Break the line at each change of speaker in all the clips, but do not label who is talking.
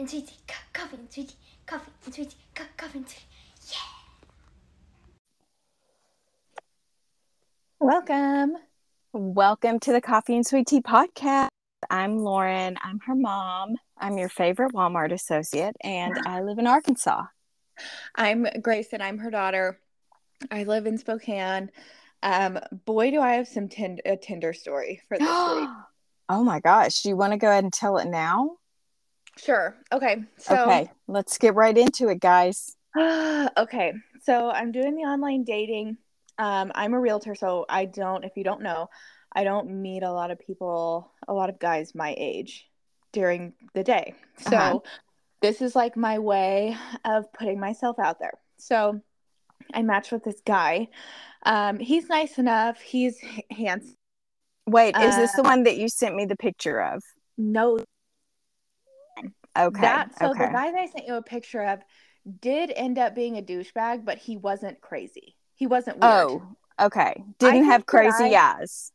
and sweetie, co- coffee and sweetie, coffee and sweetie, co- coffee and sweetie.
Welcome.
Welcome to the Coffee and Sweet Tea podcast. I'm Lauren. I'm her mom. I'm your favorite Walmart associate, and I live in Arkansas.
I'm Grace and I'm her daughter. I live in Spokane. Um, boy, do I have some tind- a Tinder story for this week.
oh my gosh. Do you want to go ahead and tell it now?
Sure. Okay. So,
okay, let's get right into it, guys.
okay. So I'm doing the online dating. Um, I'm a realtor, so I don't, if you don't know, I don't meet a lot of people, a lot of guys my age during the day. So
Uh-huh.
this is like my way of putting myself out there. So I matched with this guy. Um, he's nice enough. He's handsome.
Wait, is this the
Uh,
one that you sent me the picture of?
No,
Okay.
that so
okay.
the guy that I sent you a picture of did end up being a douchebag, but he wasn't crazy. He wasn't weird.
oh, okay. Didn't
think
have crazy
I-
eyes.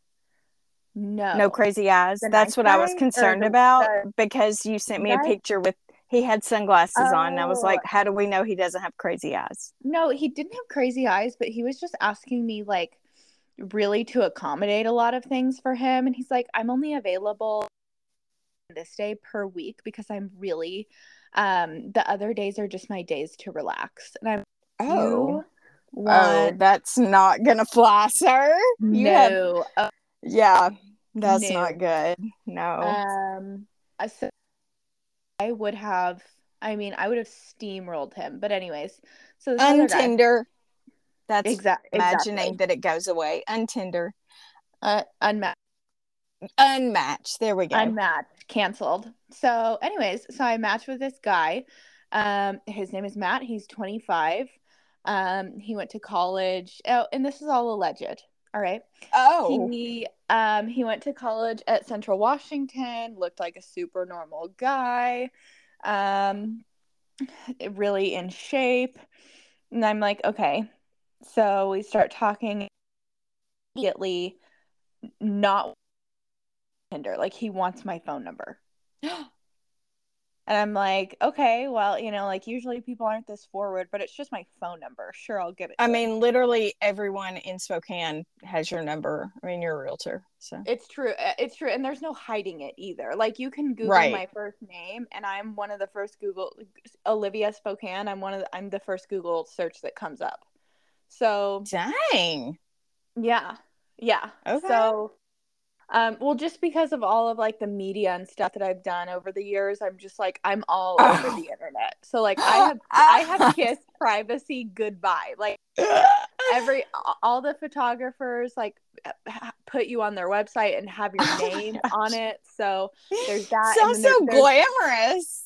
no,
No crazy eyes.
The
That's what I was concerned
the-
about
the-
because you sent me a picture with he had sunglasses on and I was
Oh.
like, how do we know he doesn't have crazy eyes?
No, he didn't have crazy eyes, but he was just asking me like really to accommodate a lot of things for him. And he's like, I'm only available this day per week because I'm really um the other days are just my days to relax. And I'm
Oh. Oh, that's not gonna fly, sir. You have
no uh,
yeah, that's
No.
not good. No.
um I so I would have I mean I would have steamrolled him. But anyways, so
Untinder. That's
exactly
imagining
exactly.
that it goes away. Untinder.
Uh, unmatched
Unmatched. There we go.
unmatched canceled. So anyways so i matched with this guy. Um his name is matt. He's 25 um he went to college. Oh and this is all alleged. All right.
Oh.
he um he went to college at central washington looked like a super normal guy um really in shape. And i'm like okay. So we start talking immediately not Tinder. Like he wants my phone number. And I'm like, okay, well, you know, like usually people aren't this forward, but it's just my phone number. Sure, I'll give it.
I
to him.
mean, literally everyone in Spokane has your number. I mean, you're a realtor, so
it's true. Uh, It's true, and there's no hiding it either. Like you can Google
Right.
my first name, and I'm one of the first Google Olivia Spokane. I'm one of the, I'm the first Google search that comes up. So
dang.
Yeah. Yeah.
Okay.
So um well just because of all of like the media and stuff that I've done over the years, I'm just like I'm all over
Oh.
the internet. So like I have I have kissed privacy goodbye. Like every all the photographers like put you on their website and have your
Oh
name
gosh.
on it. So there's that
Sounds so glamorous.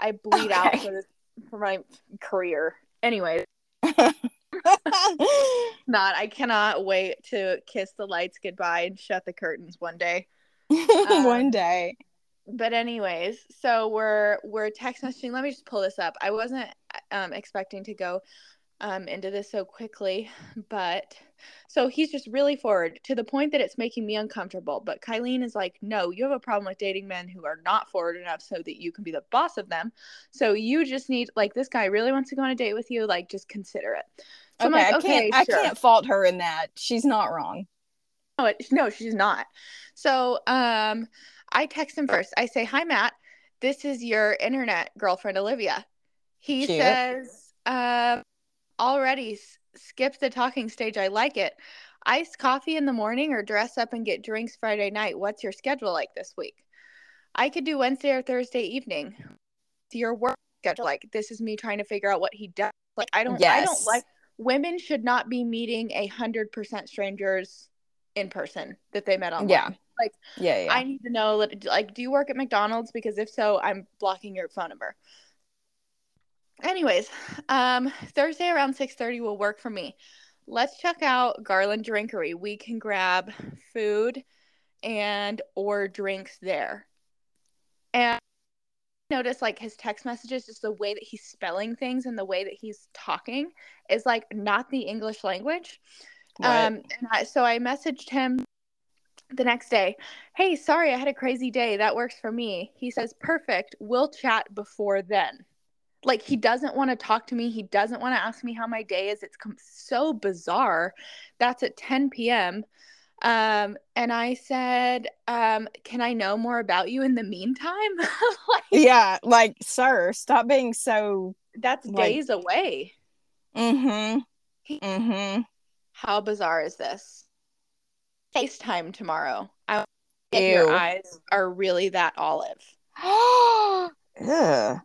I bleed out for this for my career. Anyway, not I cannot wait to kiss the lights goodbye and shut the curtains one day.
One day.
but anyways so we're we're text messaging. Let me just pull this up. I wasn't um, expecting to go um, into this so quickly but so he's just really forward to the point that it's making me uncomfortable. But kylene is like no you have a problem with dating men who are not forward enough so that you can be the boss of them. So you just need like this guy really wants to go on a date with you. Like just consider it so
okay, I
okay,
can't. I
sure.
can't fault her in that. She's not wrong.
No, it- no, she's not. So, um, I text him first. I say, "Hi, Matt. This is your internet girlfriend, Olivia." He
Cute.
says, um, "Already skip the talking stage. I like it. Iced coffee in the morning or dress up and get drinks Friday night. What's your schedule like this week? I could do Wednesday or Thursday evening. Your work schedule like this is me trying to figure out what he does. Like I don't, I don't like women should not be meeting a hundred percent strangers in person that they met online.
Yeah.
Like,
Yeah. Yeah.
I need to know that like do you work at McDonald's because if so I'm blocking your phone number. Anyways, um Thursday around 6:30 will work for me. Let's check out Garland Drinkery. We can grab food and or drinks there. And notice like his text messages just the way that he's spelling things and the way that he's talking is like not the English language.
Right.
Um, and I, so I messaged him the next day, hey, sorry, I had a crazy day. That works for me. He says, perfect. We'll chat before then. Like, he doesn't want to talk to me. He doesn't want to ask me how my day is. It's com- so bizarre. That's at 10 p.m. Um, and I said, um, can I know more about you in the meantime? like,
Yeah, like, sir, stop being so.
that's
Like-
days away.
Mm hmm. Mm hmm.
How bizarre is this? FaceTime tomorrow. I if your eyes are really that olive.
Ugh.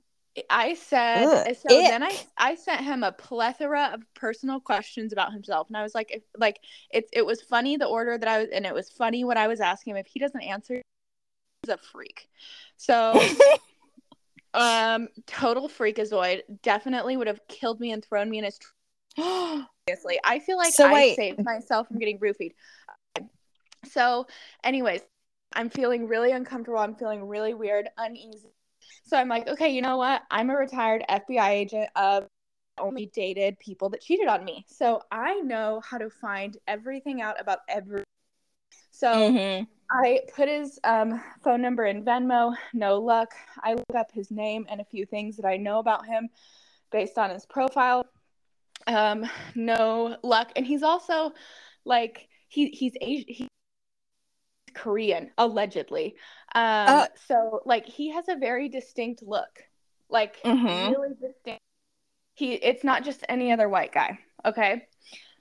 I said
Ugh,
so then I. I sent him a plethora of personal questions about himself and I was like if, like it it was funny the order that I was and it was funny what I was asking him if he doesn't answer he's a freak. So um total freakazoid definitely would have killed me and thrown me in his seriously. I feel like
So
I
wait.
saved myself from getting roofied. So, anyways, I'm feeling really uncomfortable. I'm feeling really weird, uneasy. So I'm like, okay, you know what? I'm a retired FBI agent of only dated people that cheated on me. So I know how to find everything out about every. So
Mhm.
I put his um, phone number in Venmo. No luck. I look up his name and a few things that I know about him based on his profile. Um, no luck. And he's also like he he's Asian. He's Korean allegedly. Um,
Uh.
so like he has a very distinct look. Like
Mhm.
really distinct. He it's not just any other white guy. Okay.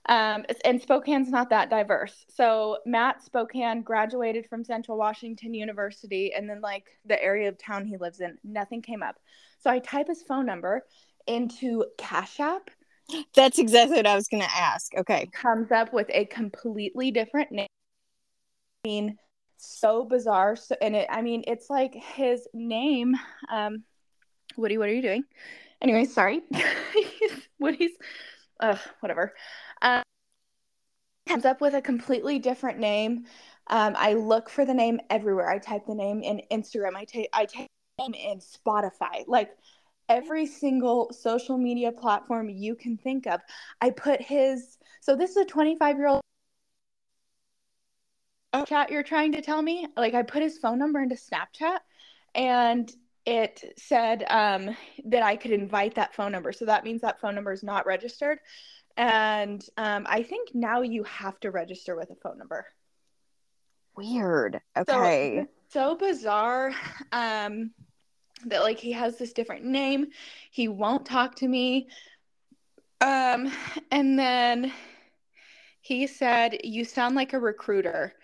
Um, and Spokane's not that diverse. So Matt Spokane graduated from Central Washington University, and then like the area of town he lives in, nothing came up. So I type his phone number into Cash App,
That's exactly what I was going to ask. Okay.
comes up with a completely different name. Mean, so bizarre. So, and it, I mean, it's like his name. Um, Woody, what are you doing? Anyway, sorry. Woody's, uh, whatever. Um, comes up with a completely different name. Um, I look for the name everywhere. I type the name in Instagram. I take I the name in Spotify. Like every single social media platform you can think of. I put his. So this is a 25 year old
Oh.
chat you're trying to tell me. Like I put his phone number into Snapchat, and it said um, that I could invite that phone number. So that means that phone number is not registered. And um, I think now you have to register with a phone number.
Weird.
So
Okay.
it's so bizarre um, that like he has this different name. He won't talk to me. Um, and then he said, "You sound like a recruiter."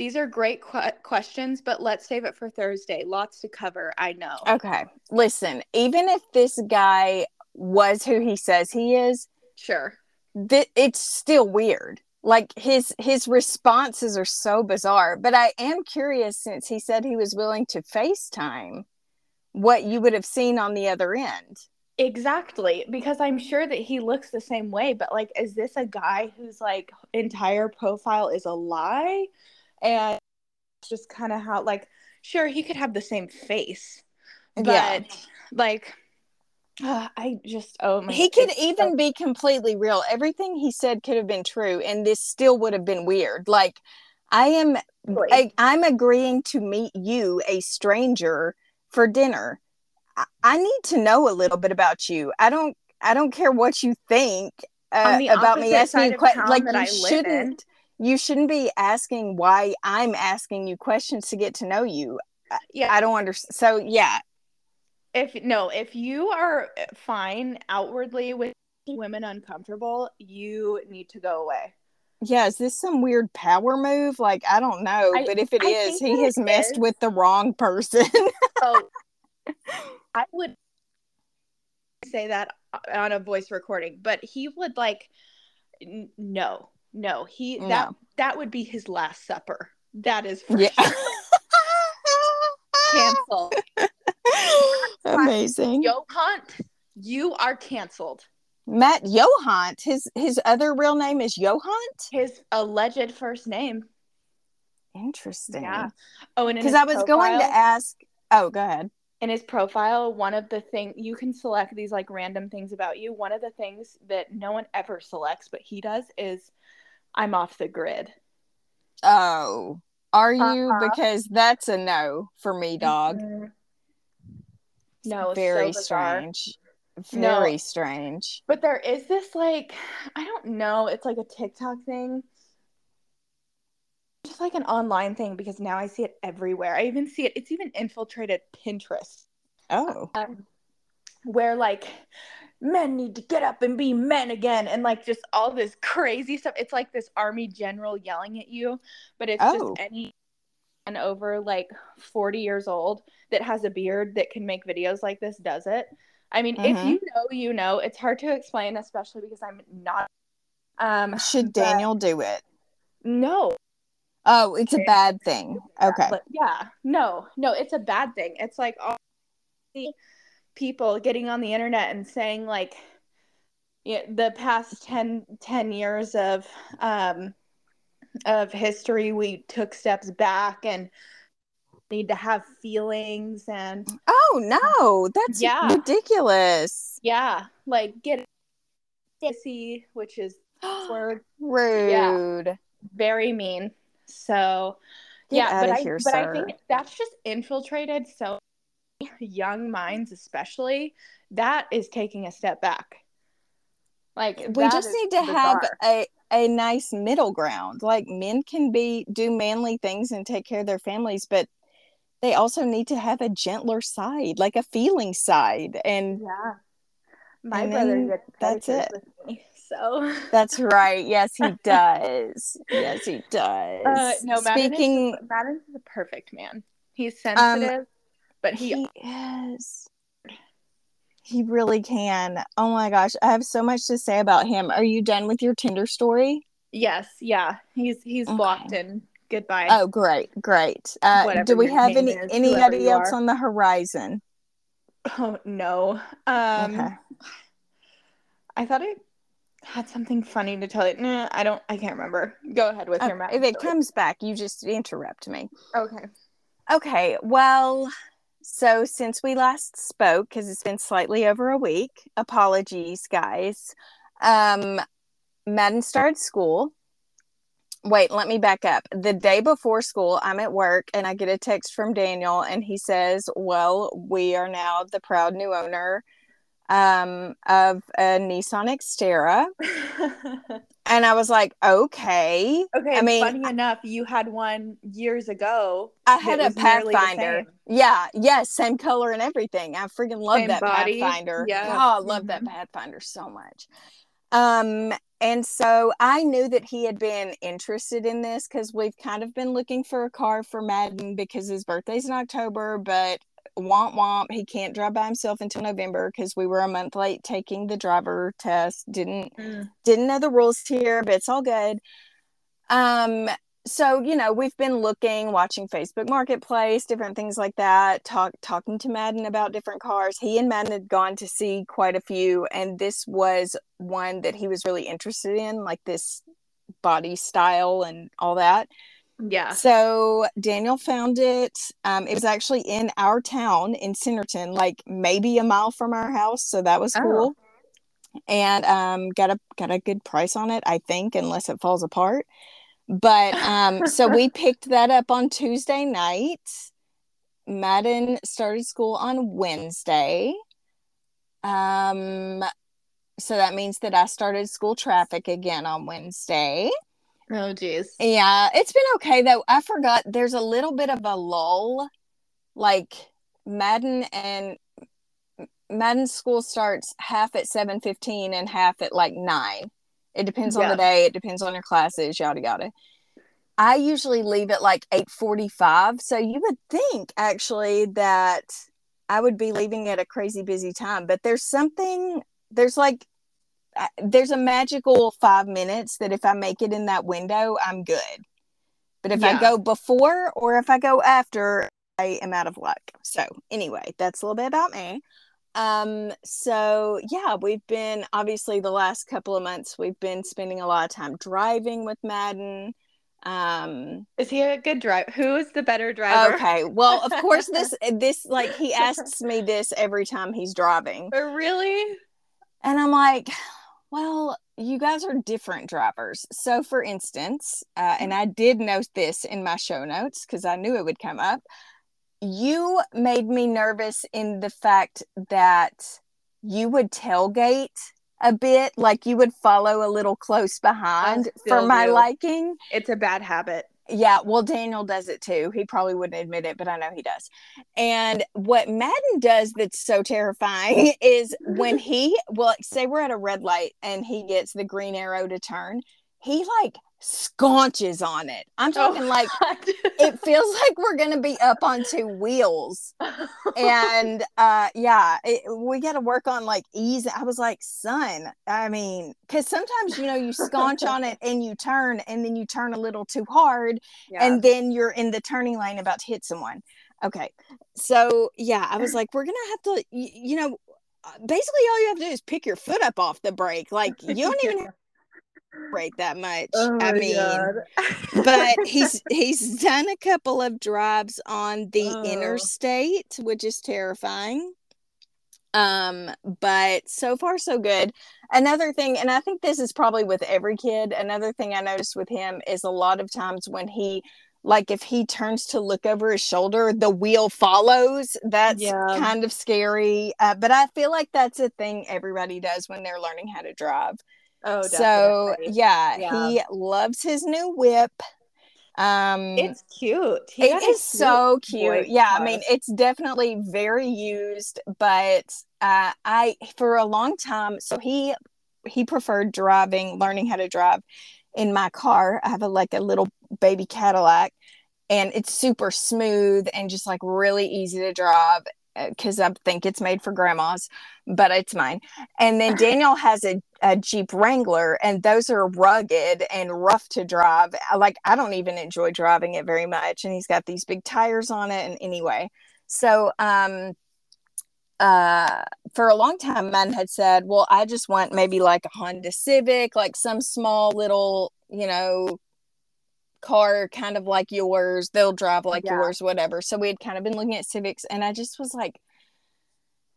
These are great que- questions, but let's save it for Thursday. Lots to cover. I know.
Okay. Listen, even if this guy was who he says he is,
Sure.
th- it's still weird. Like his his responses are so bizarre. But I am curious since he said he was willing to FaceTime what you would have seen on the other end.
Exactly, because I'm sure that he looks the same way, but like, is this a guy whose like entire profile is a lie? And just kind of how, like, sure, he could have the same face, but
Yeah.
like, uh, I just, oh my
he could even
so-
be completely real. Everything he said could have been true, and this still would have been weird. Like, I am, I, I'm agreeing to meet you, a stranger, for dinner. I, I need to know a little bit about you. I don't, I don't care what you think uh, about me asking you questions. Like, you
I
shouldn't. You shouldn't be asking why I'm asking you questions to get to know you.
yeah.
I don't understand. So yeah,
If no, if you are uh, fine outwardly with women uncomfortable, you need to go away.
Yeah, is this some weird power move? Like, I don't know,
I-
but if it
I
is, he has messed
is.
with the wrong person.
So oh. I would say that uh, on a voice recording, but he would like n- no, no, he that
No.
that would be his last supper. That is for
yeah.
sure. canceled.
Amazing.
Yo Hunt, you are canceled.
Matt Johant, his his other real name is Johant?
His alleged first name.
Interesting.
Yeah. Oh, and
Because I was going to ask. Oh, go ahead.
in his profile, one of the thing you can select these like random things about you. One of the things that no one ever selects, but he does, is I'm off the grid.
Oh, Are you?
Uh-huh.
Because that's a no for me, dog.
Mhm. No,
Very
so
strange.
No.
Very strange.
But there is this like I don't know, it's like a TikTok thing. Just like an online thing because now I see it everywhere. I even see it it's even infiltrated Pinterest.
Oh.
Um, where like men need to get up and be men again and like just all this crazy stuff. It's like this army general yelling at you, but it's
Oh.
just any and over like 40 years old that has a beard that can make videos like this does it. I mean, if
Mhm.
you know, you know. It's hard to explain, especially because I'm not. Um,
Should Daniel do it?
No.
Oh, it's a bad thing. Okay.
Yeah, no, no, it's a bad thing. It's like all people getting on the internet and saying like, yeah, the past 10, 10 years of um of history, we took steps back and need to have feelings and
Oh no, that's
Yeah.
ridiculous.
yeah, like get see, which is word
Rude.
very mean. So
Get
yeah, but I but I think that's just infiltrated so young minds, especially that is taking a step back. Like
we just need to have a a nice middle ground. Like men can be do manly things and take care of their families, but they also need to have a gentler side, like a feeling side. And
yeah. My
and
brother gets
that's it.
me, so
that's right. Yes, he does. yes, he does.
uh, no,
Speaking,
is, Madden is the perfect man. He's sensitive, but he,
he is. He really can. Oh my gosh, I have so much to say about him. Are you done with your Tinder story?
yes, yeah, he's he's
Okay.
blocked and goodbye.
Oh, great, great. Uh, do we have any
is,
anybody else on the horizon?
Oh no. Um
okay.
I thought I had something funny to tell you. I don't I can't remember. Go ahead with your
Oh,
mouth.
if it comes back, you just interrupt me.
Okay.
Okay. Well, so since we last spoke, because it's been slightly over a week, apologies, guys. Um, Madden started school. Wait, let me back up. The day before school, I'm at work and I get a text from Daniel, and he says, Well, we are now the proud new owner um, of a Nissan Xterra. And I was like, Okay.
okay,
I mean,
funny enough, you had one years ago.
I had a
was nearly the
Pathfinder. Yeah, yes, same color and everything. I freaking love
Same
that
body.
Pathfinder.
Yeah.
Oh, I love that
Mhm.
Pathfinder so much. Um, and so I knew that he had been interested in this because we've kind of been looking for a car for Madden because his birthday's in October, but womp womp, he can't drive by himself until November because we were a month late taking the driver test. Didn't
Mm.
didn't know the rules here, but it's all good. Um, so you know, we've been looking, watching Facebook Marketplace, different things like that. Talk talking to Madden about different cars. He and Madden had gone to see quite a few, and this was one that he was really interested in, like this body style and all that.
Yeah.
So Daniel found it. Um, it was actually in our town in Centerton, like maybe a mile from our house. So that was
Oh.
cool. And um, got a got a good price on it, I think, unless it falls apart. But um, so we picked that up on Tuesday night. Madden started school on Wednesday. Um, so that means that I started school traffic again on Wednesday.
Oh geez.
Yeah, it's been okay though. I forgot there's a little bit of a lull. Like Madden and Madden school starts half at 7:15 and half at like 9. It depends on
Yeah.
the day, it depends on your classes, yada yada. I usually leave at like 8:45, so you would think actually that I would be leaving at a crazy busy time, but there's something there's like there's a magical 5 minutes that if I make it in that window, I'm good. But if I go before or if I go after, I am out of luck. So, anyway, that's a little bit about me. Um, so yeah, we've been obviously the last couple of months we've been spending a lot of time driving with Madden. Um,
Is he a good driver? Who is the better driver?
okay. Well, of course this this like he asks me this every time he's driving.
But really?
And I'm like, well, you guys are different drivers. So, for instance, uh, and I did note this in my show notes because I knew it would come up. You made me nervous in the fact that you would tailgate a bit, like you would follow a little close behind for my
do.
liking.
It's a bad habit.
Yeah, well, Daniel does it too. He probably wouldn't admit it, but I know he does. And what Madden does that's so terrifying is when he, well, say we're at a red light and he gets the green arrow to turn, he like sconches on it. I'm talking like it feels like we're gonna be up on two wheels. And uh yeah, it, we got to work on like ease. I was like, son, I mean, because sometimes you know you sconch on it and you turn and then you turn a little too hard
Yeah.
and then you're in the turning lane about to hit someone. Okay. So, yeah, I was like, we're going to have to, you know, basically all you have to do is pick your foot up off the brake. Like, you don't even brake that much.
Oh
I mean, but he's he's done a couple of drives on the
Oh.
interstate, which is terrifying. Um, but so far so good. Another thing, and I think this is probably with every kid, another thing I noticed with him is a lot of times when he like if he turns to look over his shoulder, the wheel follows. That's
Yeah.
kind of scary. Uh, but I feel like that's a thing everybody does when they're learning how to drive
oh,
so yeah,
Yeah.
he loves his new whip um
it's cute. He
it is so cute yeah i mean it's definitely very used but uh i for a long time so he he preferred driving learning how to drive in my car i have a like a little baby cadillac and it's super smooth and just like really easy to drive because I think it's made for grandmas, but it's mine. And then Daniel has a, a Jeep Wrangler, and those are rugged and rough to drive. Like, I don't even enjoy driving it very much. And he's got these big tires on it. And anyway, so, um, uh, for a long time, men had said, Well, I just want maybe like a Honda Civic, like some small little, you know, car kind of like yours. They'll drive like
Yeah.
yours, whatever. So we had kind of been looking at Civics, and I just was like,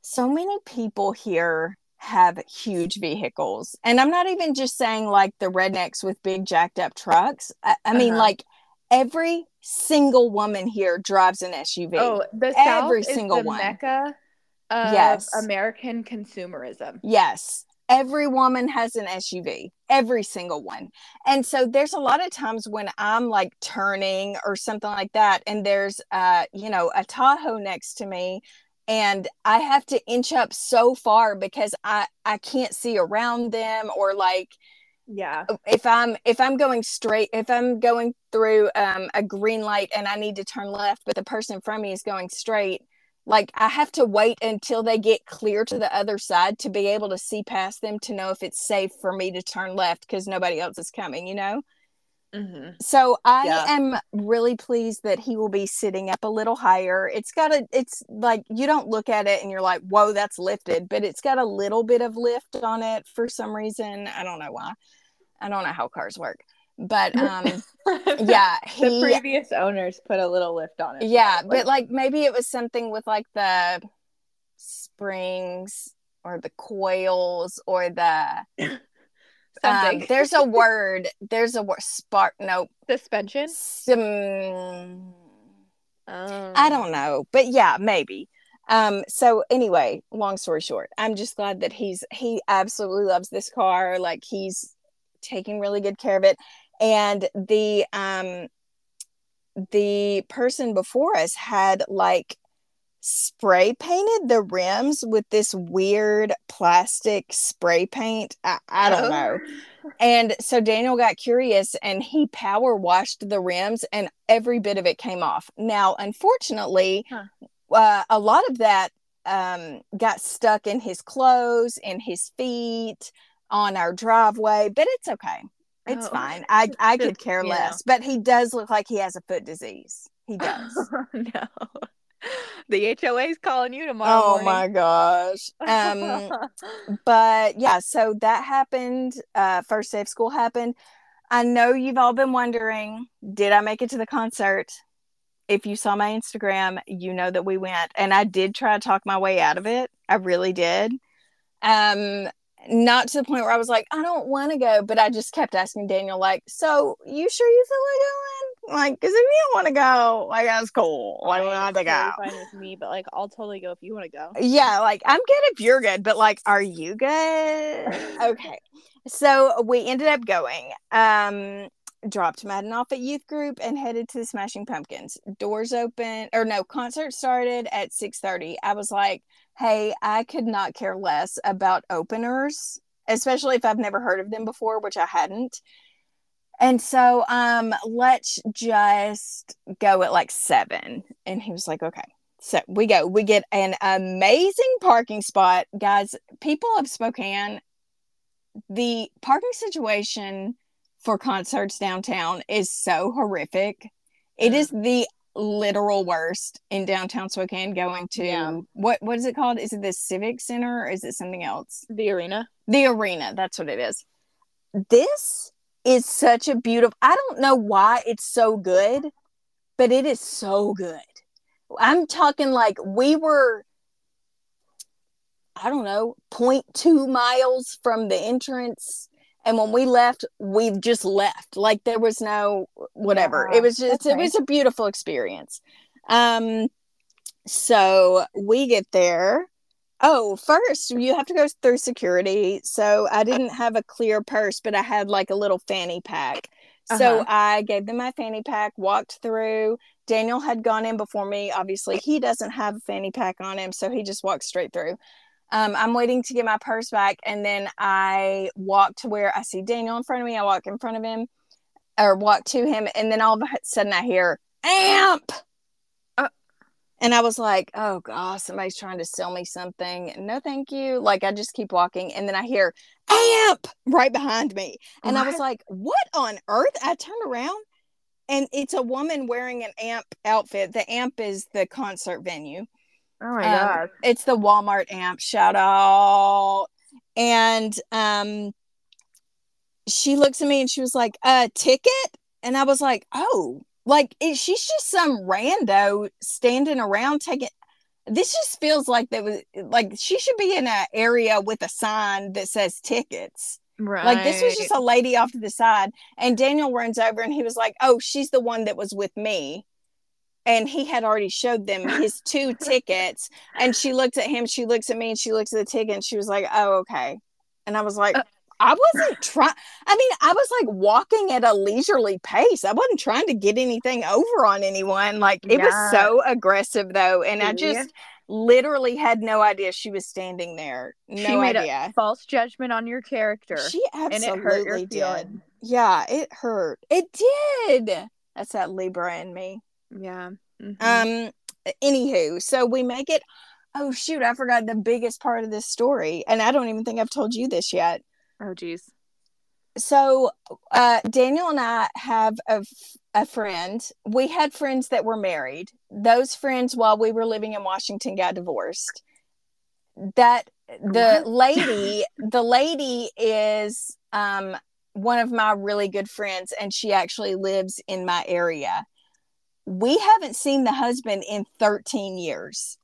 so many people here have huge vehicles. And I'm not even just saying like the rednecks with big jacked up trucks. I, I mean,
Uh-huh.
like every single woman here drives an SUV.
Oh, the
Every
South is
single
the
one.
mecca of
Yes.
American consumerism.
Yes. Every woman has an SUV, every single one. And so there's a lot of times when I'm like turning or something like that, and there's, uh, you know, a Tahoe next to me, and I have to inch up so far because I, I can't see around them or like
Yeah.
if i'm if i'm going straight if i'm going through um, a green light and i need to turn left but the person from me is going straight like i have to wait until they get clear to the other side to be able to see past them to know if it's safe for me to turn left because nobody else is coming you know
hmm
so i
Yeah.
am really pleased that he will be sitting up a little higher it's got a it's like you don't look at it and you're like whoa that's lifted but it's got a little bit of lift on it for some reason i don't know why i don't know how cars work but um yeah
the previous owners put a little lift on it.
yeah
probably.
but like maybe it was something with like the springs or the coils or the
something.
um, there's a word there's a word spark no
suspension.
some
Oh.
I don't know, but yeah, maybe. Um, so anyway, long story short, I'm just glad that he's he absolutely loves this car. Like he's taking really good care of it. And the um the person before us had like spray painted the rims with this weird plastic spray paint. I, I don't
Oh.
know. And so Daniel got curious and he power washed the rims and every bit of it came off. Now, unfortunately,
Huh.
uh, a lot of that um, got stuck in his clothes, in his feet, on our driveway, but it's okay. It's
Oh.
fine. I, I could care less, but he does look like he has a foot disease. He does.
no. The HOA is calling you tomorrow.
oh
morning.
my gosh. Um, but yeah, so that happened. Uh, first day of school happened. I know you've all been wondering, did I make it to the concert? If you saw my Instagram, you know that we went, and I did try to talk my way out of it. I really did. Um, not to the point where I was like, I don't want to go, but I just kept asking Daniel, like, so you sure you feel like going? Like, because if you don't want to go, like, that's cool. Like, don't have to go.
Fine with me, but like I'll totally go if you want to go.
Yeah, like, I'm good if you're good, but like, are you good? okay. So we ended up going. Um, dropped Madden off at youth group and headed to the Smashing Pumpkins. Doors open, or no, concert started at 6:30. I was like, hey, I could not care less about openers, especially if I've never heard of them before, which I hadn't. And so um let's just go at like 7 and he was like, "Okay." So we go. We get an amazing parking spot. Guys, people of Spokane, the parking situation for concerts downtown is so horrific. It is the literal worst in downtown Spokane going to
Yeah.
what what is it called? Is it the Civic Center or is it something else?
The arena.
The arena, that's what it is. This is such a beautiful I don't know why it's so good, but it is so good. I'm talking like we were I don't know, 0.2 miles from the entrance. And when we left, we just left. Like there was no whatever.
Wow,
it was just it was a beautiful experience. Um so we get there. Oh, first you have to go through security. So I didn't have a clear purse, but I had like a little fanny pack. So
Uh-huh.
I gave them my fanny pack, walked through. Daniel had gone in before me. Obviously, he doesn't have a fanny pack on him, so he just walked straight through. Um, I'm waiting to get my purse back, and then I walk to where I see Daniel in front of me. I walk in front of him, or walk to him, and then all of a sudden I hear amp. And I was like, oh gosh, somebody's trying to sell me something. No, thank you. Like, I just keep walking. And then I hear amp right behind me. And I was like, what on earth? I turned around and it's a woman wearing an amp outfit. The amp is the concert venue.
Oh my
Um,
god.
It's the Walmart amp. Shout out. And um she looks at me and she was like, "A ticket?" And I was like, "Oh, like it, she's just some rando standing around taking this just feels like that was like she should be in an area with a sign that says tickets.
Right.
Like this was just a lady off to the side, and Daniel runs over and he was like, "Oh, she's the one that was with me." And he had already showed them his two tickets. And she looked at him, she looks at me, and she looks at the ticket, and she was like, "Oh, okay." And I was like,
Uh.
"I wasn't trying. I mean, I was like walking at a leisurely pace. I wasn't trying to get anything over on anyone. Like it
Yeah.
was so aggressive, though, and I just literally had no idea she was standing there. No
She made
idea.
a false judgment on your character.
She
and
absolutely
it hurt your
did. Yeah, it hurt. It did. That's that Libra in me.
Yeah. Mhm.
Um anywho, so we make it oh shoot, I forgot the biggest part of this story. And I don't even think I've told you this yet.
Oh geez.
So uh Daniel and I have a, f- a friend. We had friends that were married. Those friends while we were living in Washington got divorced. That the lady, the lady is um one of my really good friends and she actually lives in my area. We haven't seen the husband in 13 years.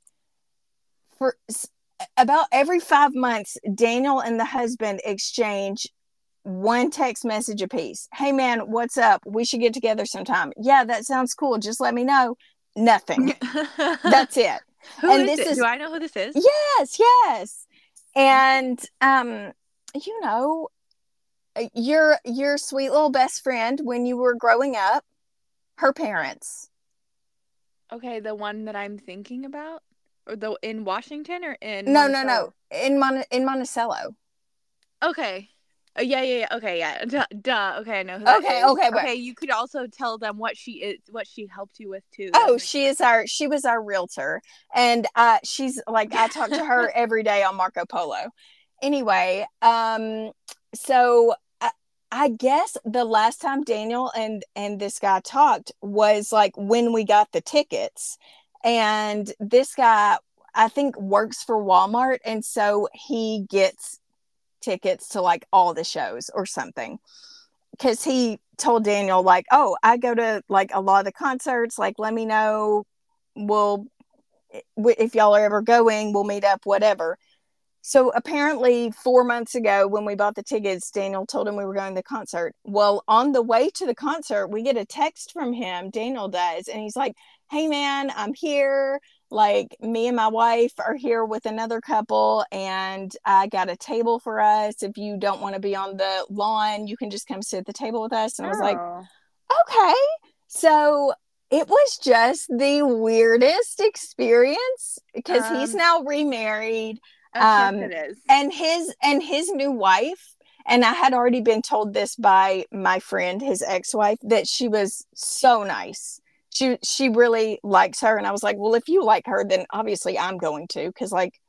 For about every 5 months Daniel and the husband exchange one text message apiece. Hey man, what's up? We should get together sometime. Yeah, that sounds cool. Just let me know. Nothing. That's it.
Who
and
is
this
it?
is-
Do I know who this is?
Yes, yes. And um, you know, your your sweet little best friend when you were growing up, her parents.
Okay, the one that I'm thinking about, the in Washington or in
No, no,
Monticello?
no. In Mon in Monticello.
Okay. Oh, yeah, yeah, yeah. Okay, yeah. Duh. duh. Okay, I know
Okay,
is.
okay, but-
Okay, you could also tell them what she is, what she helped you with too.
Oh, she is our she was our realtor. And uh she's like I talk to her every day on Marco Polo. Anyway, um so I, I guess the last time Daniel and and this guy talked was like when we got the tickets. And this guy I think works for Walmart and so he gets tickets to like all the shows or something because he told Daniel like, "Oh, I go to like a lot of the concerts. Like, let me know. We'll eh, if y'all are ever going, we'll meet up. Whatever." So apparently, four months ago, when we bought the tickets, Daniel told him we were going to the concert. Well, on the way to the concert, we get a text from him. Daniel does, and he's like, "Hey, man, I'm here. Like, me and my wife are here with another couple, and I got a table for us. If you don't want to be on the lawn, you can just come sit at the table with us." And I was like,
Oh.
okay. So it was just the weirdest experience because he's
Um,
now remarried Um,
it is.
and his and his new wife and I had already been told this by my friend his ex-wife that she was so nice. She she really likes her and I was like, "Well, if you like her, then obviously I'm going to cuz like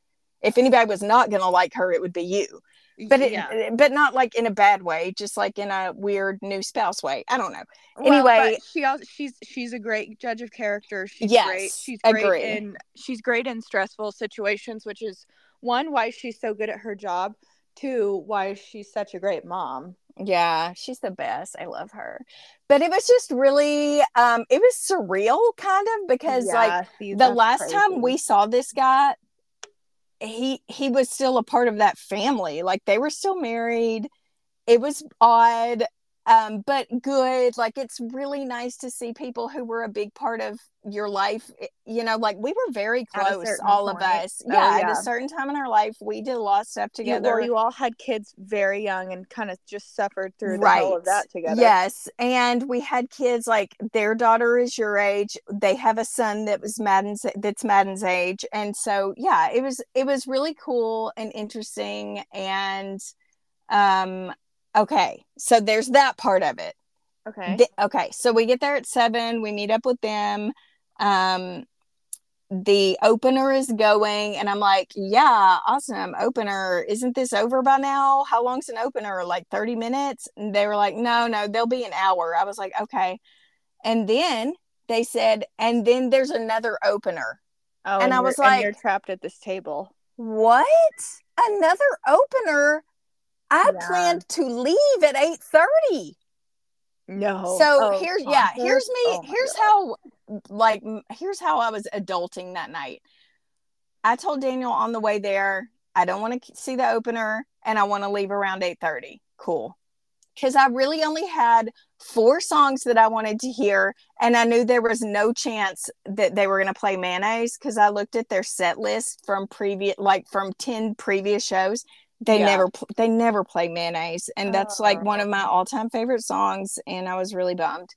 if anybody was not going to like her, it would be you." But it,
yeah.
but not like in a bad way, just like in a weird new spouse way. I don't know. Anyway-
but she also she's she's a great judge of character. She's
Yes,
great. She's great in she's great in stressful situations, which is one why she's so good at her job. Two, why she's such a great mom.
Yeah, she's the best. I love her. But it was just really um it was surreal kind of because like
Yeah, see,
the last
crazy.
time we saw this guy he he was still a part of that family like they were still married it was odd um but good like it's really nice to see people who were a big part of your life you know like we were very close all of us
Oh,
yeah, at a certain time in our life we did a lot of stuff
you,
together
well, you all had kids very young and kind of just suffered through the whole of that together.
Yes, and we had kids like their daughter is your age. They have a son that was Madden's that's Madden's age, and so yeah, it was it was really cool and interesting. And um, okay, so there's that part of it.
Okay.
Th- okay, so we get there at seven. We meet up with them. Um, the opener is going, and I'm like, yeah, awesome opener. Isn't this over by now? How long's an opener? Like 30 minutes? And they were like, no, no, there'll be an hour. I was like, okay. And then they said, and then there's another opener.
oh,
and I was like-
you're trapped at this table.
What? Another opener? I
Yeah.
planned to leave at 8:30.
No.
so
Oh,
here's oh, yeah
concert?
here's me
Oh
here's
God.
how like here's how i was adulting that night i told daniel on the way there i don't want to see the opener and i want to leave around 8.30 cool because i really only had four songs that i wanted to hear and i knew there was no chance that they were going to play mayonaise because i looked at their set list from previous like from 10 previous shows they
Yeah.
never they never play mayonaise and that's like oh, one of my
Oh.
all-time favorite songs and i was really bummed.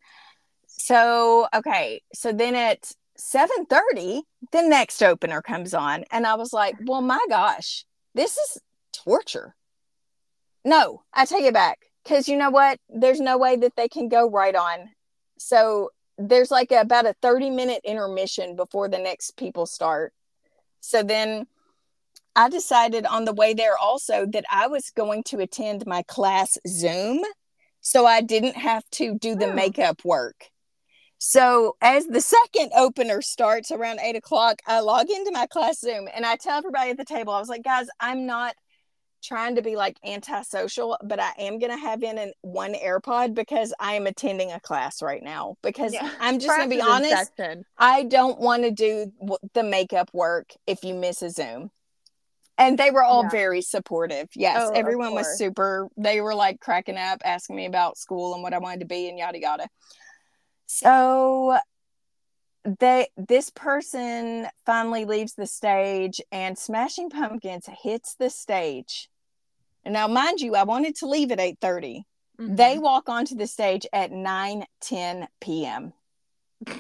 So okay so then at 7.30 the next opener comes on and i was like well my gosh this is torture. No i take it back because you know what? There's no way that they can go right on. So there's like about a 30 minute intermission before the next people start. So then I decided on the way there also that I was going to attend my class Zoom so I didn't have to do the
Oh.
makeup work. So as the second opener starts around eight o'clock, I log into my class Zoom and I tell everybody at the table, I was like, guys, I'm not trying to be like antisocial, but I am gonna have in an one AirPod because I am attending a class right now. Because
Yeah.
I'm just gonna be honest,
session.
I don't want to do the makeup work if you miss a Zoom. And they were all
Yeah.
very supportive. Yes,
Oh,
everyone was super. They were like cracking up, asking me about school and what I wanted to be and yada yada. So they this person finally leaves the stage and Smashing Pumpkins hits the stage. And now mind you, I wanted to leave at 8:30. They
Mhm.
walk onto the stage at 9 10 p.m.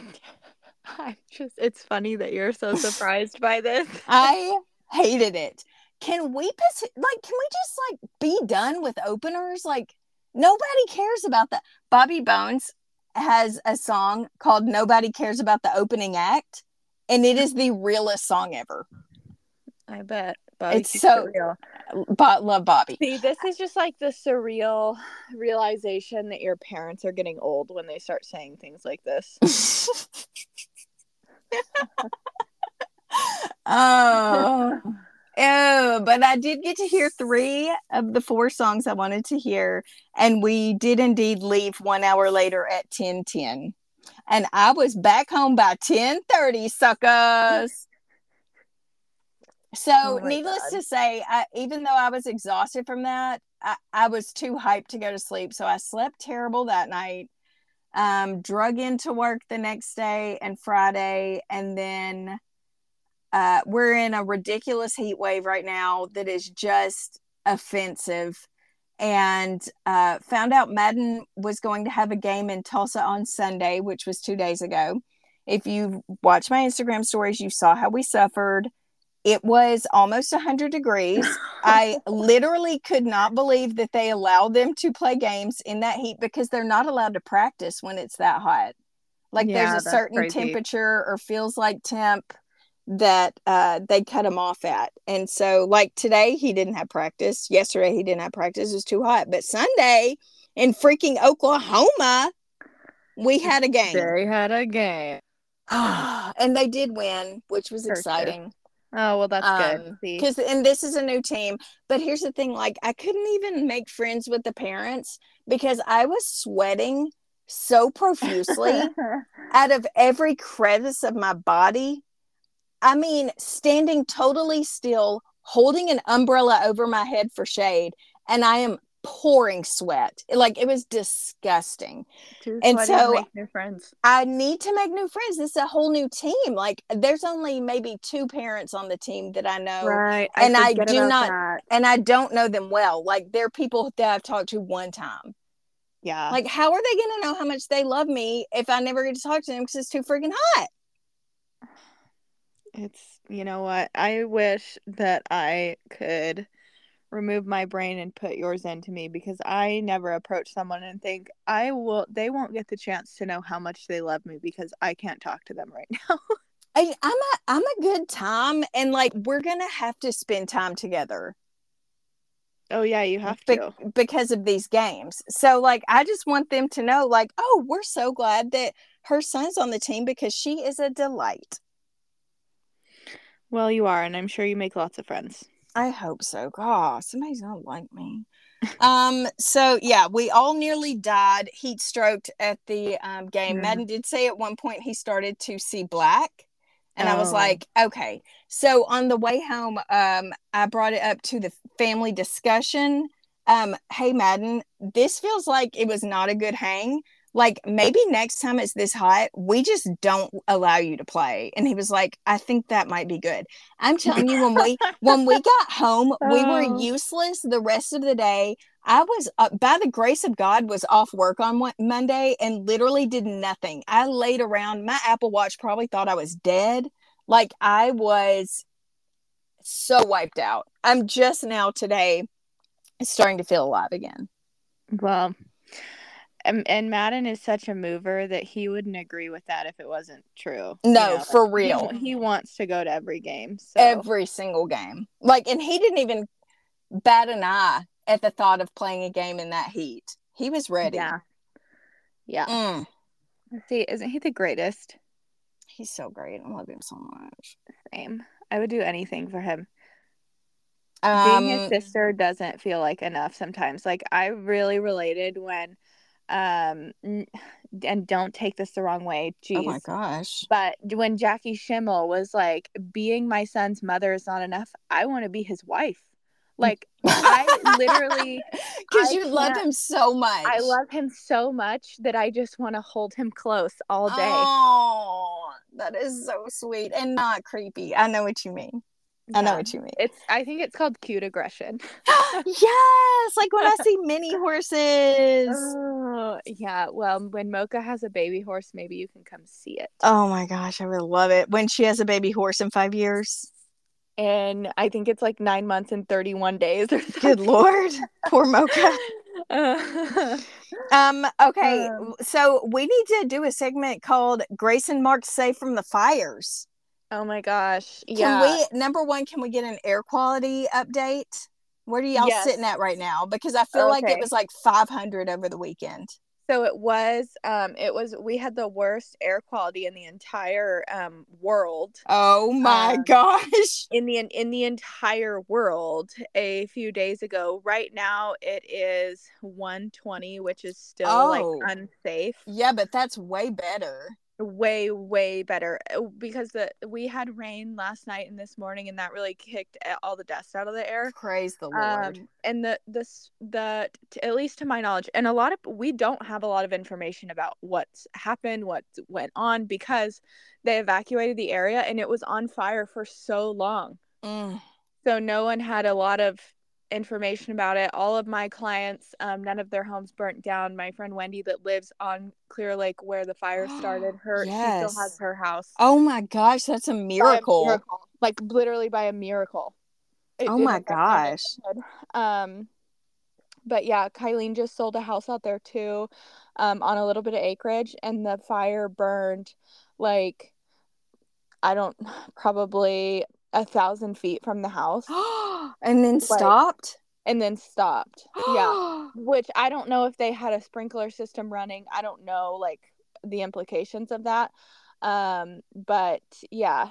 I just it's funny that you're so surprised by this.
I hated it. Can we pos- like can we just like be done with openers? Like nobody cares about that. Bobby Bones has a song called Nobody Cares About the Opening Act and it is the realest song ever.
I bet. Bobby
It's so-
real.
But love Bobby.
See, this is just like the surreal realization that your parents are getting old when they start saying things like this.
oh. Oh, but I did get to hear three of the four songs I wanted to hear, and we did indeed leave one hour later at ten ten, and I was back home by ten thirty, suckers. So,
Oh
needless
God.
to say, I, even though I was exhausted from that, I, I was too hyped to go to sleep. So I slept terrible that night. Um, drug into work the next day and Friday, and then uh, we're in a ridiculous heat wave right now that is just offensive. And uh, found out Madden was going to have a game in Tulsa on Sunday, which was two days ago. If you watched my Instagram stories, you saw how we suffered. It was almost 100 degrees. I literally could not believe that they allowed them to play games in that heat because they're not allowed to practice when it's that hot. Like
Yeah,
there's a certain
crazy.
temperature or feels like temp that uh, they cut him off at. And so, like today, he didn't have practice. Yesterday, he didn't have practice. It was too hot. But Sunday in freaking Oklahoma, we had a game.
They had a game.
and they did win, which was
For sure.
exciting.
Oh well, that's good.
Um,
See,
because and this is a new team but here's the thing like i couldn't even make friends with the parents because i was sweating so profusely out of every crevice of my body i mean standing totally still holding an umbrella over my head for shade and i am pouring sweat like it was disgusting
Too
and so-
make new friends.
I need to make new friends. This is a whole new team. Like there's only maybe two parents on the team that I know.
Right,
and I do not-
that.
And I don't know them well. Like they're people that I've talked to one time.
Yeah,
Like how are they gonna know how much they love me if I never get to talk to them because it's too freaking hot?
It's you know what? I wish that I could remove my brain and put yours into me because I never approach someone and think I will. They won't get the chance to know how much they love me because I can't talk to them right now.
I, I'm a I'm a good time and like we're gonna have to spend time together
oh yeah, you have
be-
to.
because of these games. So like I just want them to know, like, oh, we're so glad that her son's on the team because she is a delight.
Well, you are, and I'm sure you make lots of friends.
I hope so. God, somebody's gonna like me. um. So yeah, we all nearly died heat stroked at the um, game.
Yeah.
Madden did say at one point he started to see black, and I was
Oh.
like, okay. So on the way home, um, I brought it up to the family discussion. Um, hey Madden, this feels like it was not a good hang. Like maybe next time it's this hot, we just don't allow you to play. And he was like, I think that might be good. I'm telling you, when we when we got home, we were
Oh.
useless the rest of the day. I was, uh, by the grace of God, was off work on Mo- Monday and literally did nothing. I laid around. My Apple Watch probably thought I was dead. Like I was so wiped out. I'm just now today starting to feel alive again.
Well, and, and Madden is such a mover that he wouldn't agree with that if it wasn't true. You
No,
know, like,
for
he-
real.
He, wants to go to every game. So
Every single game. Like, and he didn't even bat an eye at the thought of playing a game in that heat. He was ready.
yeah, yeah.
Mm,
See, isn't he the greatest?
he's so great. I love him so much.
Same. I would do anything for him.
Um,
Being his sister doesn't feel like enough sometimes. Like I really related when, um, and don't take this the wrong way. Jeez.
oh my gosh.
But when Jackie Schimmel was like, being my son's mother is not enough. I want to be his wife. Like, I literally,
Because you love him so much.
I love him so much that I just want to hold him close all day.
Oh, that is so sweet and not creepy. I know what you mean. I know what you mean.
It's, I think it's called cute aggression.
yes, like when I see mini horses.
Oh, yeah. Well, when Mocha has a baby horse, maybe you can come see it.
Oh my gosh, I would love it when she has a baby horse in five years.
And I think it's like nine months and 31 days.
Good lord, poor Mocha.
Uh,
Um, okay,
Um.
so we need to do a segment called Grace and Mark Safe from the Fires.
Oh my gosh.
Can
Yeah.
we number one, can we get an air quality update? Where are y'all
Yes.
sitting at right now? Because I feel like it was like 500 over the weekend.
So it was, um, it was, we had the worst air quality in the entire um, world.
Oh my
Um,
gosh.
in the in the entire world a few days ago. Right now it is 120, which is still
Oh.
like unsafe.
Yeah, but that's way better.
Way way better uh, because the we had rain last night and this morning and that really kicked all the dust out of the air
Praise the Lord.
um and the this the at least to my knowledge and a lot of we don't have a lot of information about what's happened what went on because they evacuated the area and it was on fire for so long
Mm.
so no one had a lot of information about it. All of my clients um, none of their homes burnt down. My friend wendy that lives on clear lake where the fire started her she still has her house.
Oh my gosh, that's a
by a
miracle.
miracle, like literally by a miracle. It
Oh my gosh.
um but yeah Kylene just sold a house out there too um on a little bit of acreage and the fire burned like I don't probably a thousand feet from the house
and then stopped.
and then stopped. Yeah. Which I don't know if they had a sprinkler system running. I don't know like the implications of that. Um, but yeah,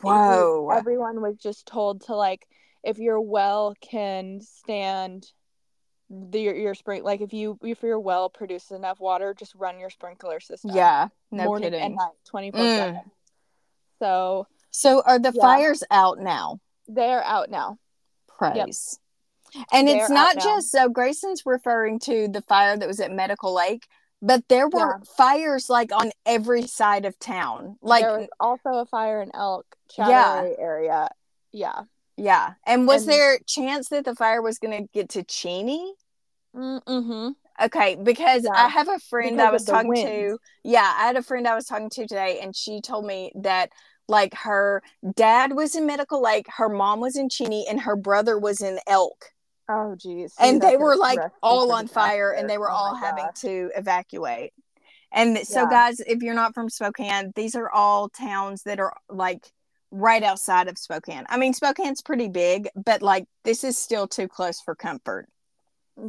Whoa.
everyone was just told to like if your well can stand the your, your spring like if you if your well produces enough water, just run your sprinkler system.
Yeah. No
morning and
kidding.
night, twenty four seven. So
So are the
Yeah.
fires out now?
they're out now.
Praise. And it's
They're
not just so Grayson's referring to the fire that was at Medical Lake, but there were
Yeah.
fires like on every side of town. Like
there was also a fire in Elk
Yeah.
Area. Yeah.
yeah. And was
And-
there chance that the fire was going to get to Cheney?
Mm-hmm.
Okay, because
Yeah,
I have a friend
because
I was talking
wind.
to. Yeah, I had a friend I was talking to today, and she told me that like her dad was in Medical Lake, her mom was in Cheney, and her brother was in Elk,
Oh, geez.
and they were like all on fire, and they were
Oh
all having
gosh.
to evacuate. And so,
Yeah.
guys, if you're not from Spokane, these are all towns that are like right outside of Spokane. I mean, Spokane's pretty big, but like this is still too close for comfort.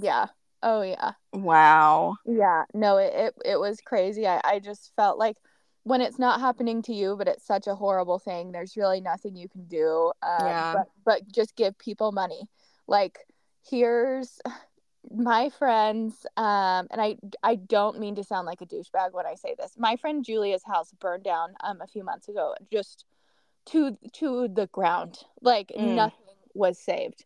Yeah. Oh, yeah.
Wow.
Yeah. No, it, it, it was crazy. I, I just felt like when it's not happening to you, but it's such a horrible thing, there's really nothing you can do. Um,
Yeah.
But, but just give people money. Like, here's my friends um and i i don't mean to sound like a douchebag when i say this my friend julia's house burned down um a few months ago just to to the ground like
Mm.
nothing was saved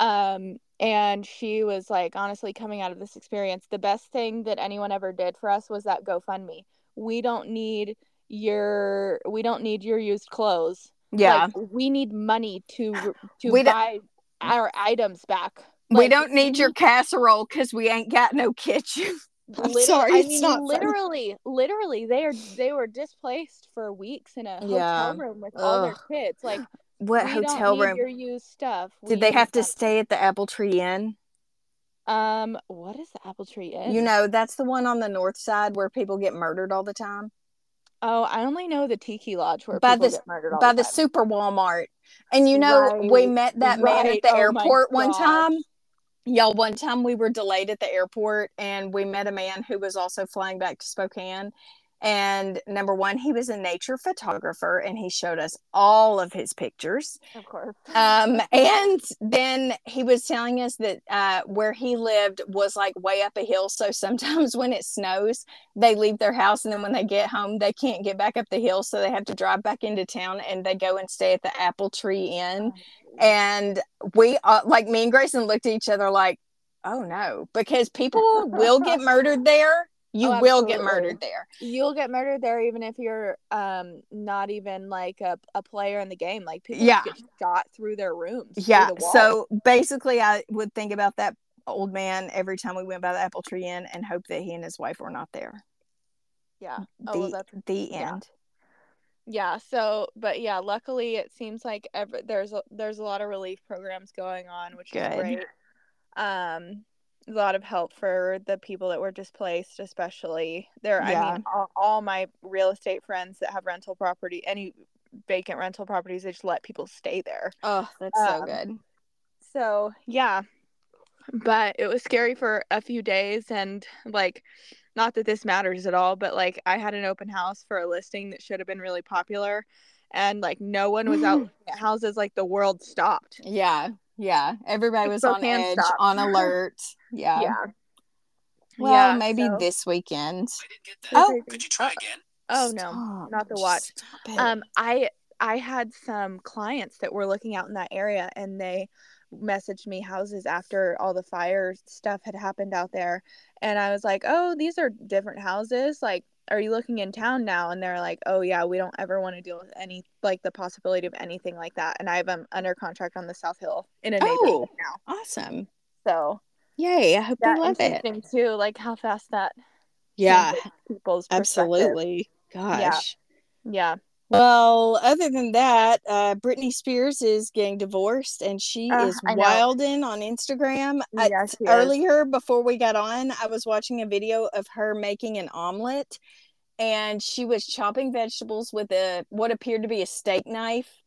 um and she was like honestly coming out of this experience the best thing that anyone ever did for us was that gofundme we don't need your we don't need your used clothes
Yeah.
like, we need money to to
We
buy our items back
we don't need your casserole because we ain't got no kitchen. I'm
Liter-
sorry,
I
it's
mean,
not funny.
literally, literally, they are they were displaced for weeks in a
Yeah.
hotel room with all their kids. Like,
What hotel room?
your used stuff. We
Did they have to stay at the Apple Tree Inn?
Um, what is the Apple Tree Inn?
You know, that's the one on the north side where people get murdered all the time.
Oh, I only know the Tiki Lodge where
By
people
the-
get murdered all
by
the
the super Walmart. And you know, we met that man at the
Oh
airport one time. Y'all, one time we were delayed at the airport and we met a man who was also flying back to Spokane. And number one, he was a nature photographer and he showed us all of his pictures.
Of course.
Um, and then he was telling us that uh, where he lived was like way up a hill. So sometimes when it snows, they leave their house and then when they get home, they can't get back up the hill. So they have to drive back into town and they go and stay at the Apple Tree Inn. And we, uh, like me and Grayson, looked at each other like, oh no, because people will get murdered there. You
Oh,
will get murdered there.
You'll get murdered there even if you're um not even like a, a player in the game. Like people
Yeah.
get shot through their rooms.
Yeah. So basically, I would think about that old man every time we went by the Apple Tree Inn and hope that he and his wife were not there.
yeah.
The,
Oh well, that's
the end.
Yeah, so but yeah, luckily it seems like ever there's a, there's a lot of relief programs going on, which
Good.
is great. Um a lot of help for the people that were displaced, especially there. I mean, all, all my real estate friends that have rental property, any vacant rental properties, they just let people stay there.
Oh, that's so
Um,
good.
So yeah, but it was scary for a few days, and like, not that this matters at all, but like, I had an open house for a listing that should have been really popular, and like, no one was out at houses. Like, the world stopped.
Yeah. Yeah. Everybody was on edge,
stopped.
on alert. Yeah.
Yeah.
Well,
Yeah,
maybe
so-
this weekend.
I didn't get that.
Oh.
Could you try again?
Oh no, not the watch. Um, I I had some clients that were looking out in that area, and they messaged me houses after all the fire stuff had happened out there, and I was like, "Oh, these are different houses. Like, are you looking in town now?" And they're like, "Oh yeah, we don't ever want to deal with any like the possibility of anything like that." And I have them under contract on the South Hill in a neighborhood
Oh.
now,
awesome.
so
Yay. I hope
that
you love it.
too. Like how fast that
Yeah,
people's
absolutely. Gosh.
Yeah.
Well, other than that, uh, Britney Spears is getting divorced and she
Uh,
is wilding on Instagram. I-
Yeah, is.
earlier, before we got on, I was watching a video of her making an omelet and she was chopping vegetables with a what appeared to be a steak knife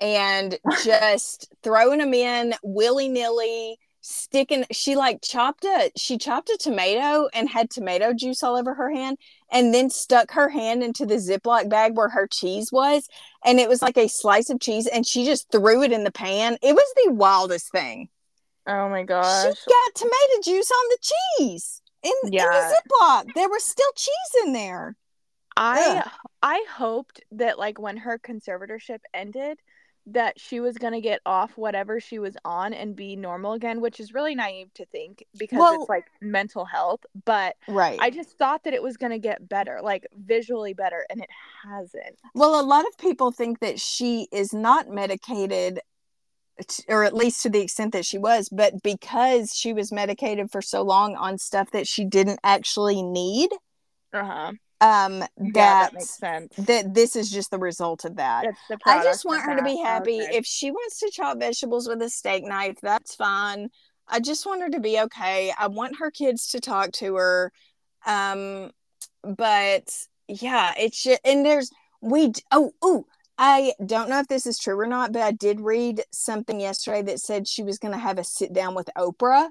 and just throwing them in willy nilly. Sticking, she like chopped a she chopped a tomato and had tomato juice all over her hand, and then stuck her hand into the Ziploc bag where her cheese was, and it was like a slice of cheese, and she just threw it in the pan. It was the wildest thing.
Oh my gosh She
got tomato juice on the cheese in, in the Ziploc. There was still cheese in there.
I
Ugh.
I hoped that like when her conservatorship ended that she was going to get off whatever she was on and be normal again, which is really naive to think because
Well-
it's like mental health, but
Right.
I just thought that it was going to get better, like visually better and it hasn't.
Well, a lot of people think that she is not medicated, or at least to the extent that she was, but because she was medicated for so long on stuff that she didn't actually need,
Uh-huh.
Um,
Yeah,
that
that makes sense.
that this is just the result of that. I just want her to be happy.
Okay.
If she wants to chop vegetables with a steak knife, that's fine. I just want her to be okay. I want her kids to talk to her. Um, but yeah, it's just, and there's we oh oh I don't know if this is true or not, but I did read something yesterday that said she was going to have a sit down with Oprah.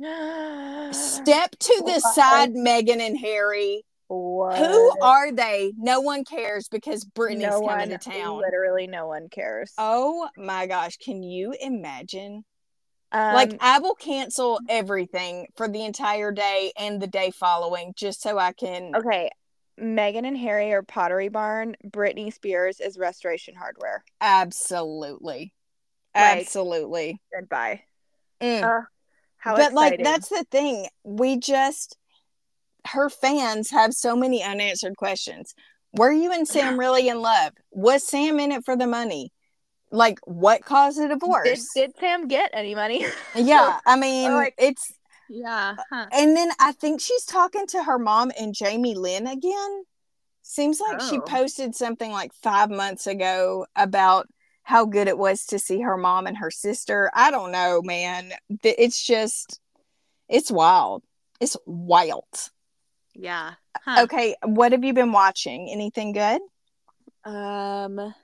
Step to the side, Meghan and Harry.
What?
Who are they? No one cares because Britney's
no
coming
one,
to town.
Literally no one cares.
Oh my gosh, can you imagine?
um,
like I will cancel everything for the entire day and the day following just so I can
Okay, Meghan and Harry are Pottery Barn. Britney Spears is Restoration Hardware.
absolutely.
Like-
Absolutely.
Goodbye.
Mm.
Uh, how
but like that's the thing. We just her fans have so many unanswered questions. Were you and Sam really in love? Was Sam in it for the money? Like what caused the divorce?
did Sam get any money?
yeah, I mean
like-
it's
yeah. Huh.
And then I think she's talking to her mom and Jamie Lynn again. Seems like she
Oh.
posted something like five months ago about how good it was to see her mom and her sister. I don't know, man. It's just, it's wild. It's wild.
Yeah. Huh.
Okay, what have you been watching? Anything good?
Um.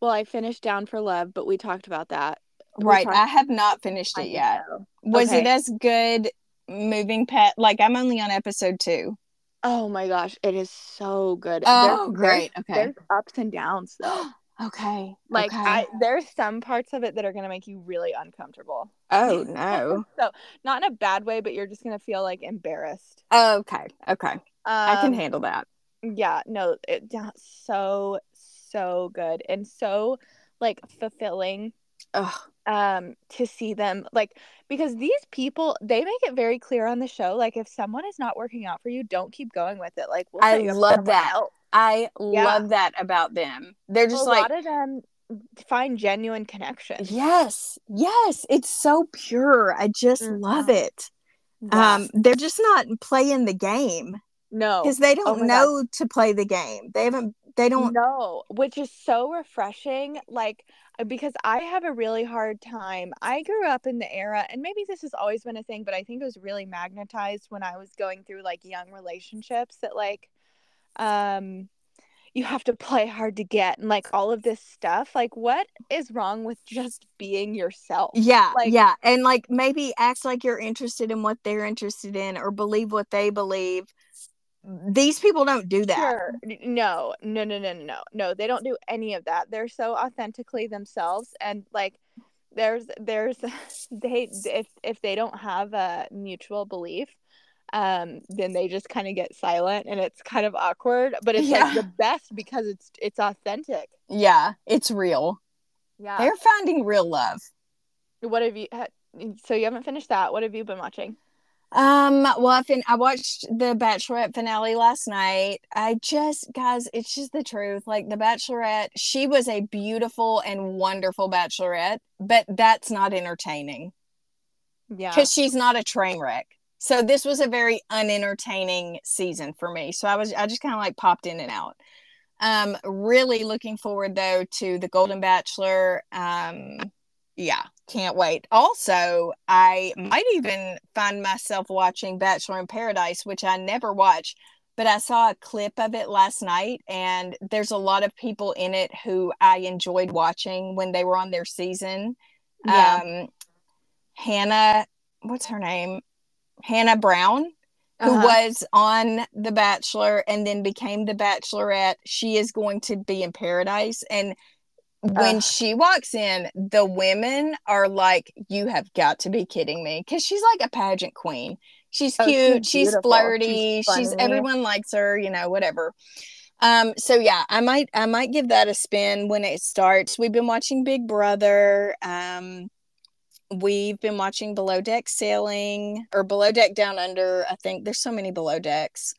Well, I finished Down for Love, but we talked about that. We
Right,
talked
I have not finished it yet.
show.
Was it as good moving pet? Like I'm only on episode two.
Oh my gosh, it is so good.
Oh,
There's-
great.
There's,
Okay.
there's ups and downs though.
Okay.
Like
okay.
I, there's some parts of it that are gonna make you really uncomfortable.
oh no.
so not in a bad way, but you're just gonna feel like embarrassed.
Okay. Okay.
Um,
I can handle that.
Yeah, no, it yeah, so so good and so like fulfilling
Ugh.
um to see them like because these people they make it very clear on the show like if someone is not working out for you don't keep going with it like we'll
I
set you up with
love that.
else.
I
Yeah.
love that about them. They're just
a
like,
lot of them find genuine connection
yes, yes. It's so pure. I just love
Mhm.
it.
Yeah.
Um, they're just not playing the game
no
because they
Oh
don't
God.
know to play the game. They haven't. They don't.
know, which is so refreshing. Like, uh, because I have a really hard time. I grew up in the era, and maybe this has always been a thing, but I think it was really magnetized when I was going through like young relationships that, like, um, you have to play hard to get and like all of this stuff. Like, what is wrong with just being yourself?
Yeah,
Like-
yeah, and like maybe act like you're interested in what they're interested in, or believe what they believe. These people don't do that.
Sure. No, no, no, no, no, no. No, they don't do any of that. They're so authentically themselves and like there's there's they if if they don't have a mutual belief, um, then they just kind of get silent and it's kind of awkward. But it's
Yeah.
like the best because it's it's authentic.
Yeah, it's real.
Yeah.
They're finding real love.
What have you? So you haven't finished that. What have you been watching?
Um, well, I fin- I watched the Bachelorette finale last night. I just, guys, it's just the truth. Like the Bachelorette, she was a beautiful and wonderful Bachelorette, but that's not entertaining
Yeah.
because she's not a train wreck. So this was a very unentertaining season for me. So I was, I just kind of like popped in and out. Um, really looking forward though to the Golden Bachelor. Um, yeah, can't wait. Also, I might even find myself watching Bachelor in Paradise, which I never watch, but I saw a clip of it last night, and there's a lot of people in it who I enjoyed watching when they were on their season.
Yeah.
Um, Hannah, what's her name? Hannah Brown who
Uh-huh.
was on The Bachelor and then became The Bachelorette. She is going to be in paradise. And when she walks in, the women are like, You have got to be kidding me. Because she's like a pageant queen. She's
Oh,
cute, she's,
beautiful,
flirty,
she's
she's, everyone likes her, you know, whatever. Um, so yeah, I might I might give that a spin when it starts. We've been watching Big Brother. Um we've been watching below deck sailing or below deck down under i think there's so many below decks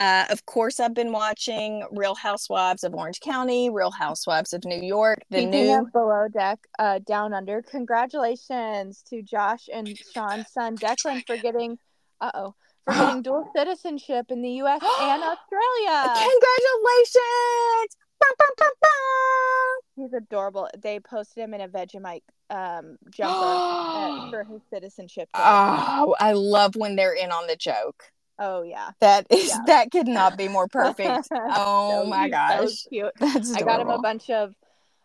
uh, of course i've been watching real housewives of orange county real housewives of new york the
Speaking
new
below deck, uh, down under, congratulations to Josh and Sean's son Declan for getting, uh oh, for getting dual citizenship in the U.S. and Australia.
congratulations bum, bum, bum.
He's adorable. They posted him in a Vegemite um, jumper uh, for his citizenship. day.
oh i love when they're in on the joke
oh yeah.
that is
Yeah.
that could not be more perfect oh
So
my gosh
so cute.
that's
I got him a bunch of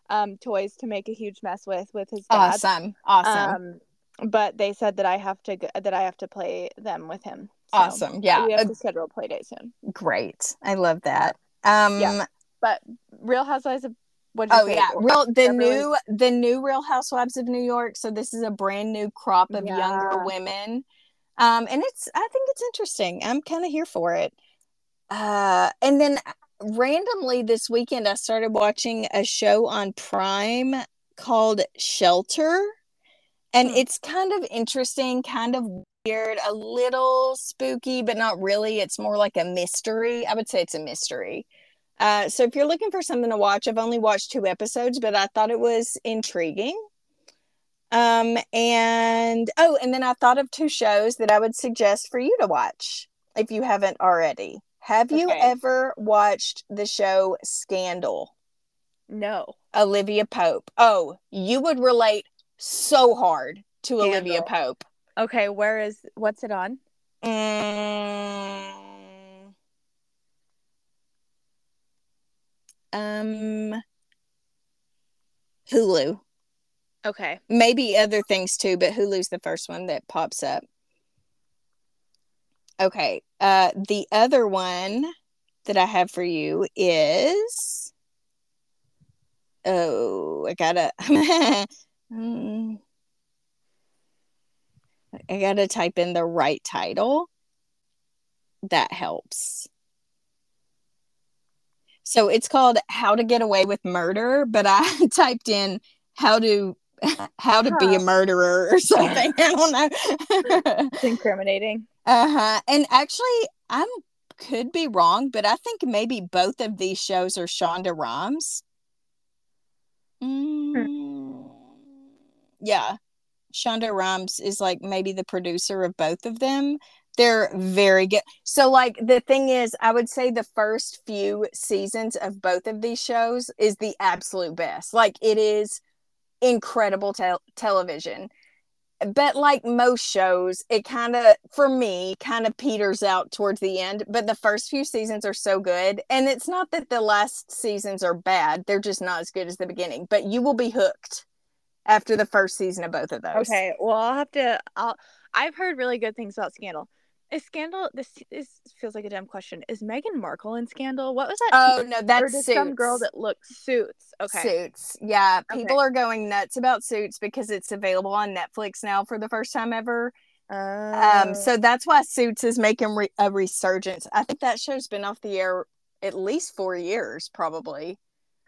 um, toys to make a huge mess with with his dad.
awesome awesome
Um, but they said that I have to go, that I have to play them with him. So,
awesome yeah
we have
uh,
to schedule a play date soon.
great i love that um
Yeah. But Real Housewives of what?
Oh yeah, real the new the new Real Housewives of New York. So this is a brand new crop of
Yeah.
younger women, um, and it's I think it's interesting. I'm kind of here for it. Uh, and then randomly this weekend, I started watching a show on Prime called Shelter, and
Hmm.
it's kind of interesting, kind of weird, a little spooky, but not really. It's more like a mystery. I would say it's a mystery. Uh, so if you're looking for something to watch, I've only watched two episodes, but I thought it was intriguing. Um, and oh, and then I thought of two shows that I would suggest for you to watch if you haven't already. Have you
Okay.
ever watched the show Scandal?
No.
Olivia Pope. Oh, you would relate so hard to Olivia Pope.
Okay, where is what's it on?
Mm. Um, Hulu.
Okay.
Maybe other things too, but Hulu's the first one that pops up. Okay. Uh, the other one that I have for you is. Oh, I gotta. I gotta type in the right title. That helps. So it's called How to Get Away with Murder, but I typed in how to how to be a murderer or something. I don't know.
It's incriminating.
uh-huh. And actually I'm could be wrong, but I think maybe both of these shows are Shonda Rhimes. Mm, yeah. Shonda Rhimes is like maybe the producer of both of them. They're very good. So, like, the thing is, I would say the first few seasons of both of these shows is the absolute best. Like, it is incredible tel- television. But, like most shows, it kind of, for me, kind of peters out towards the end. But the first few seasons are so good. And it's not that the last seasons are bad, they're just not as good as the beginning. But you will be hooked after the first season of both of those.
Okay. Well, I'll have to. I'll. I've heard really good things about Scandal. Is Scandal? This this feels like a dumb question. Is Meghan Markle in Scandal? What was that?
Oh, no,
or
that's
some girl that looks suits. Okay.
Suits. Yeah,
Okay.
people are going nuts about Suits because it's available on Netflix now for the first time ever. Um,
Oh.
so that's why Suits is making re- a resurgence. I think that show's been off the air at least four years, probably.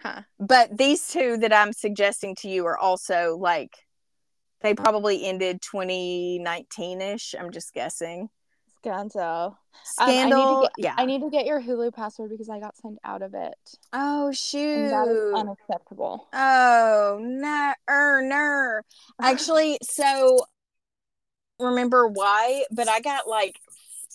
huh.
But these two that I'm suggesting to you are also like they probably ended 2019 ish. I'm just guessing.
Scanzo. Um, I need to
Scandal,
get-
yeah.
I need to get your Hulu password because I got signed out of it.
oh shoot.
that is unacceptable.
Oh no, er, no. Actually, so remember why? But I got like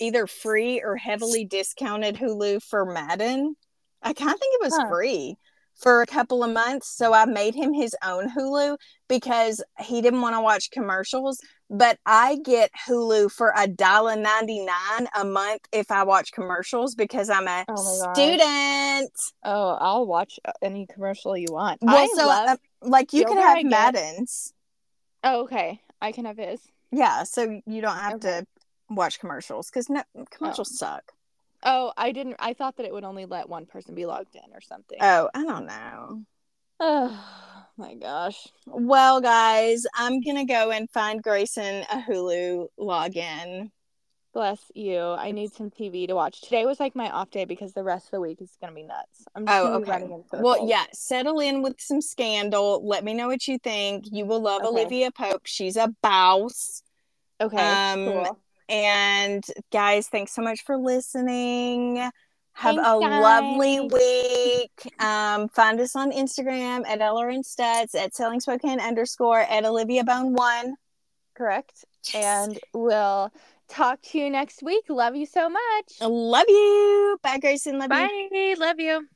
either free or heavily discounted Hulu for Madden. I kind of think it was
Huh.
free for a couple of months. So I made him his own Hulu because he didn't want to watch commercials. But I get Hulu for a dollar ninety nine a month if I watch commercials because I'm a
Oh
student.
Oh, I'll watch uh, any commercial you want.
Well,
I
so uh, like you can have? Maddens.
oh, okay. I can have his.
Yeah, so you don't have
Okay.
to watch commercials because no commercials suck.
Oh, I didn't. I thought that it would only let one person be logged in or something.
Oh, I don't know.
My gosh.
Well, guys, I'm gonna go and find Grayson a Hulu login.
Bless you. I need some TV to watch. Today was like my off day because the rest of the week is gonna be nuts. I'm just
Oh, okay.
running in circles.
Well, yeah, settle in with some scandal. Let me know what you think. You will love
Okay.
Olivia Pope. She's a boss.
Okay.
Um,
cool.
And guys, thanks so much for listening. Have
Thanks,
a lovely week. Um, find us on Instagram at LRN Stats, at Selling Spokane underscore, at Olivia Bone One.
Correct. And we'll talk to you next week. Love you so much.
Love you. Bye, Grayson. Love you.
Bye. Love you.